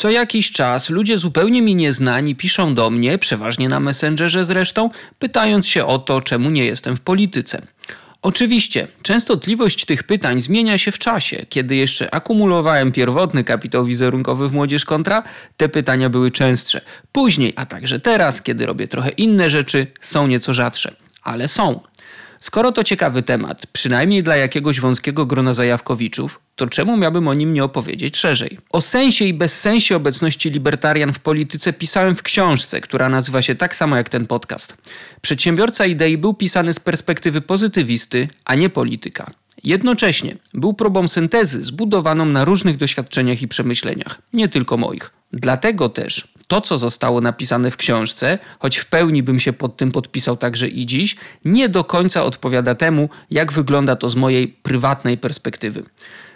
Co jakiś czas ludzie zupełnie mi nieznani piszą do mnie, przeważnie na Messengerze zresztą, pytając się o to, czemu nie jestem w polityce. Oczywiście, częstotliwość tych pytań zmienia się w czasie. Kiedy jeszcze akumulowałem pierwotny kapitał wizerunkowy w Młodzież Kontra, te pytania były częstsze. Później, a także teraz, kiedy robię trochę inne rzeczy, są nieco rzadsze. Ale są. Skoro to ciekawy temat, przynajmniej dla jakiegoś wąskiego grona zajawkowiczów, to czemu miałbym o nim nie opowiedzieć szerzej? O sensie i bezsensie obecności libertarian w polityce pisałem w książce, która nazywa się tak samo jak ten podcast. Przedsiębiorca idei był pisany z perspektywy pozytywisty, a nie polityka. Jednocześnie był próbą syntezy zbudowaną na różnych doświadczeniach i przemyśleniach, nie tylko moich. Dlatego też to, co zostało napisane w książce, choć w pełni bym się pod tym podpisał także i dziś, nie do końca odpowiada temu, jak wygląda to z mojej prywatnej perspektywy.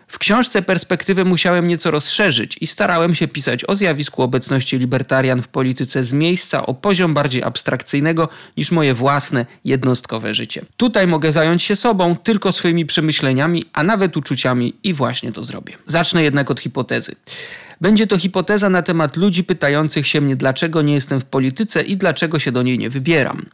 W książce perspektywę musiałem nieco rozszerzyć i starałem się pisać o zjawisku obecności libertarian w polityce z miejsca o poziom bardziej abstrakcyjnego niż moje własne, jednostkowe życie. Tutaj mogę zająć się sobą tylko swoimi przemyśleniami, a nawet uczuciami i właśnie to zrobię. Zacznę jednak od hipotezy. Będzie to hipoteza na temat ludzi pytających się mnie, dlaczego nie jestem w polityce i dlaczego się do niej nie wybieram.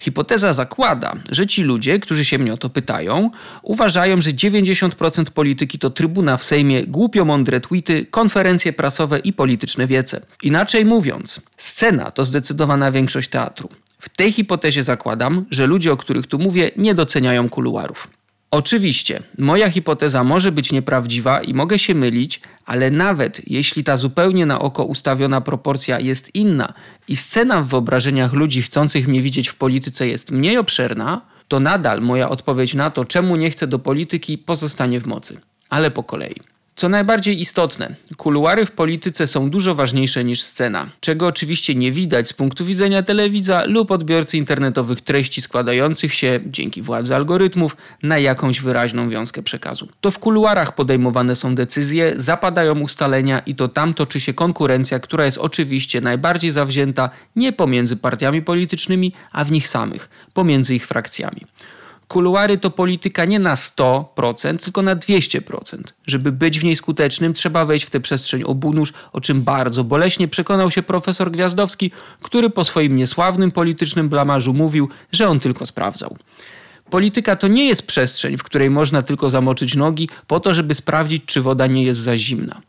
Hipoteza zakłada, że ci ludzie, którzy się mnie o to pytają, uważają, że 90% polityki to trybuna w Sejmie, głupio mądre tweety, konferencje prasowe i polityczne wiece. Inaczej mówiąc, scena to zdecydowana większość teatru. W tej hipotezie zakładam, że ludzie, o których tu mówię, nie doceniają kuluarów. Oczywiście, moja hipoteza może być nieprawdziwa i mogę się mylić, ale nawet jeśli ta zupełnie na oko ustawiona proporcja jest inna i scena w wyobrażeniach ludzi chcących mnie widzieć w polityce jest mniej obszerna, to nadal moja odpowiedź na to, czemu nie chcę do polityki, pozostanie w mocy. Ale po kolei. Co najbardziej istotne, kuluary w polityce są dużo ważniejsze niż scena, czego oczywiście nie widać z punktu widzenia telewidza lub odbiorcy internetowych treści składających się, dzięki władzy algorytmów, na jakąś wyraźną wiązkę przekazu. To w kuluarach podejmowane są decyzje, zapadają ustalenia i to tam toczy się konkurencja, która jest oczywiście najbardziej zawzięta nie pomiędzy partiami politycznymi, a w nich samych, pomiędzy ich frakcjami. Kuluary to polityka nie na 100%, tylko na 200%. Żeby być w niej skutecznym, trzeba wejść w tę przestrzeń obunóż, o czym bardzo boleśnie przekonał się profesor Gwiazdowski, który po swoim niesławnym politycznym blamarzu mówił, że on tylko sprawdzał. Polityka to nie jest przestrzeń, w której można tylko zamoczyć nogi po to, żeby sprawdzić, czy woda nie jest za zimna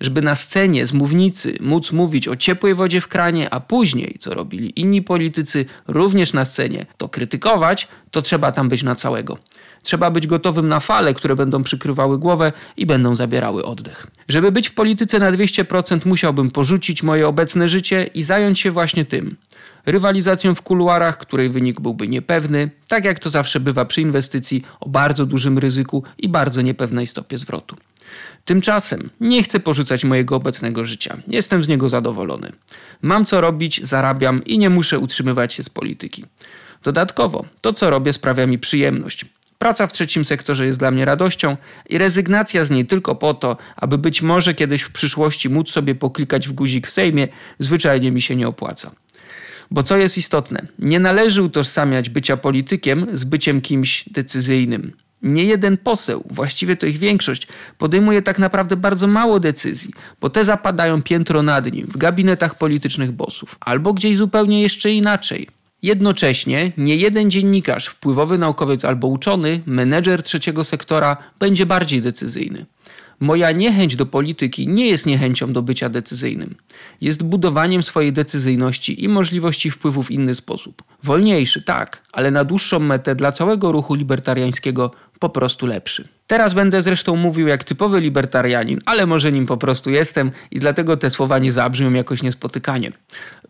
żeby na scenie z mównicy móc mówić o ciepłej wodzie w kranie, a później, co robili inni politycy, również na scenie, to krytykować, to trzeba tam być na całego. Trzeba być gotowym na fale, które będą przykrywały głowę i będą zabierały oddech. Żeby być w polityce na 200%, musiałbym porzucić moje obecne życie i zająć się właśnie tym. Rywalizacją w kuluarach, której wynik byłby niepewny, tak jak to zawsze bywa przy inwestycji o bardzo dużym ryzyku i bardzo niepewnej stopie zwrotu. Tymczasem nie chcę porzucać mojego obecnego życia. Jestem z niego zadowolony. Mam co robić, zarabiam i nie muszę utrzymywać się z polityki. Dodatkowo, to co robię sprawia mi przyjemność. Praca w trzecim sektorze jest dla mnie radością i rezygnacja z niej tylko po to, aby być może kiedyś w przyszłości móc sobie poklikać w guzik w Sejmie, zwyczajnie mi się nie opłaca. Bo co jest istotne, nie należy utożsamiać bycia politykiem z byciem kimś decyzyjnym. Nie jeden poseł, właściwie to ich większość, podejmuje tak naprawdę bardzo mało decyzji, bo te zapadają piętro nad nim w gabinetach politycznych bosów, albo gdzieś zupełnie jeszcze inaczej. Jednocześnie nie jeden dziennikarz, wpływowy naukowiec albo uczony, menedżer trzeciego sektora będzie bardziej decyzyjny. Moja niechęć do polityki nie jest niechęcią do bycia decyzyjnym. Jest budowaniem swojej decyzyjności i możliwości wpływu w inny sposób. Wolniejszy, tak, ale na dłuższą metę dla całego ruchu libertariańskiego po prostu lepszy. Teraz będę zresztą mówił jak typowy libertarianin, ale może nim po prostu jestem i dlatego te słowa nie zabrzmią jakoś niespotykanie.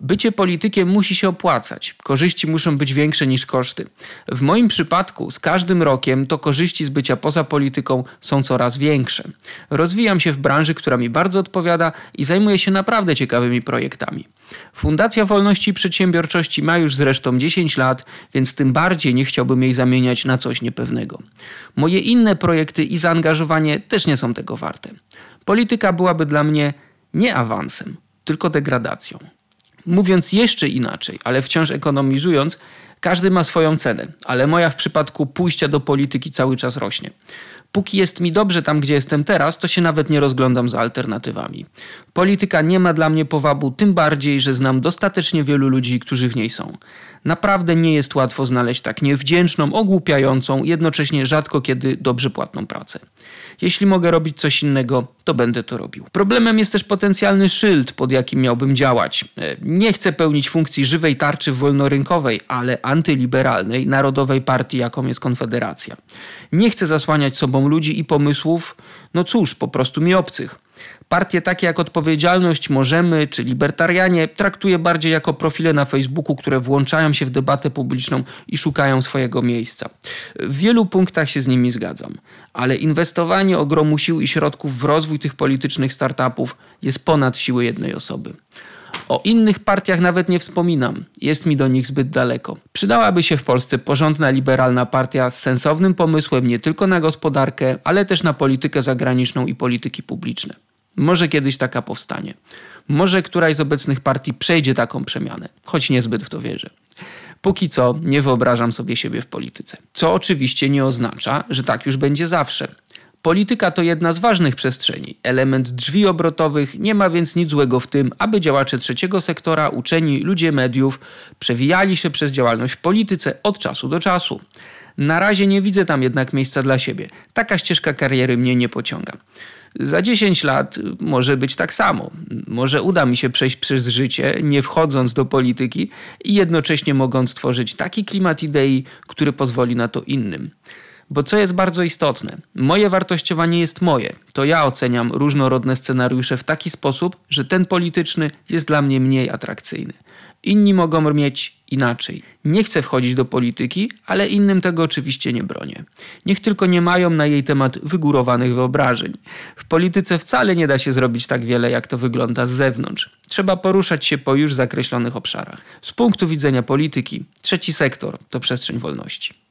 Bycie politykiem musi się opłacać. Korzyści muszą być większe niż koszty. W moim przypadku z każdym rokiem to korzyści z bycia poza polityką są coraz większe. Rozwijam się w branży, która mi bardzo odpowiada i zajmuję się naprawdę ciekawymi projektami. Fundacja Wolności i Przedsiębiorczości ma już zresztą 10 lat, więc tym bardziej nie chciałbym jej zamieniać na coś niepewnego. Moje inne projekty i zaangażowanie też nie są tego warte. Polityka byłaby dla mnie nie awansem, tylko degradacją. Mówiąc jeszcze inaczej, ale wciąż ekonomizując, każdy ma swoją cenę, ale moja w przypadku pójścia do polityki cały czas rośnie. Póki jest mi dobrze tam, gdzie jestem teraz, to się nawet nie rozglądam za alternatywami. Polityka nie ma dla mnie powabu, tym bardziej, że znam dostatecznie wielu ludzi, którzy w niej są. Naprawdę nie jest łatwo znaleźć tak niewdzięczną, ogłupiającą, jednocześnie rzadko kiedy dobrze płatną pracę. Jeśli mogę robić coś innego, to będę to robił. Problemem jest też potencjalny szyld, pod jakim miałbym działać. E, nie chcę pełnić funkcji żywej tarczy wolnorynkowej, ale antyliberalnej, narodowej partii, jaką jest Konfederacja. Nie chcę zasłaniać sobą ludzi i pomysłów, no cóż, po prostu mi obcych. Partie takie jak Odpowiedzialność, Możemy czy Libertarianie traktuję bardziej jako profile na Facebooku, które włączają się w debatę publiczną i szukają swojego miejsca. W wielu punktach się z nimi zgadzam, ale inwestowanie ogromu sił i środków w rozwój tych politycznych startupów jest ponad siły jednej osoby. O innych partiach nawet nie wspominam, jest mi do nich zbyt daleko. Przydałaby się w Polsce porządna liberalna partia z sensownym pomysłem nie tylko na gospodarkę, ale też na politykę zagraniczną i polityki publiczne. Może kiedyś taka powstanie. Może któraś z obecnych partii przejdzie taką przemianę, choć niezbyt w to wierzę. Póki co nie wyobrażam sobie siebie w polityce. Co oczywiście nie oznacza, że tak już będzie zawsze. Polityka to jedna z ważnych przestrzeni, element drzwi obrotowych, nie ma więc nic złego w tym, aby działacze trzeciego sektora, uczeni, ludzie mediów przewijali się przez działalność w polityce od czasu do czasu. Na razie nie widzę tam jednak miejsca dla siebie. Taka ścieżka kariery mnie nie pociąga. Za 10 lat może być tak samo. Może uda mi się przejść przez życie, nie wchodząc do polityki i jednocześnie mogąc tworzyć taki klimat idei, który pozwoli na to innym. Bo co jest bardzo istotne, moje wartościowanie jest moje. To ja oceniam różnorodne scenariusze w taki sposób, że ten polityczny jest dla mnie mniej atrakcyjny. Inni mogą mieć inaczej. Nie chcę wchodzić do polityki, ale innym tego oczywiście nie bronię. Niech tylko nie mają na jej temat wygórowanych wyobrażeń. W polityce wcale nie da się zrobić tak wiele, jak to wygląda z zewnątrz. Trzeba poruszać się po już zakreślonych obszarach. Z punktu widzenia polityki, trzeci sektor to przestrzeń wolności.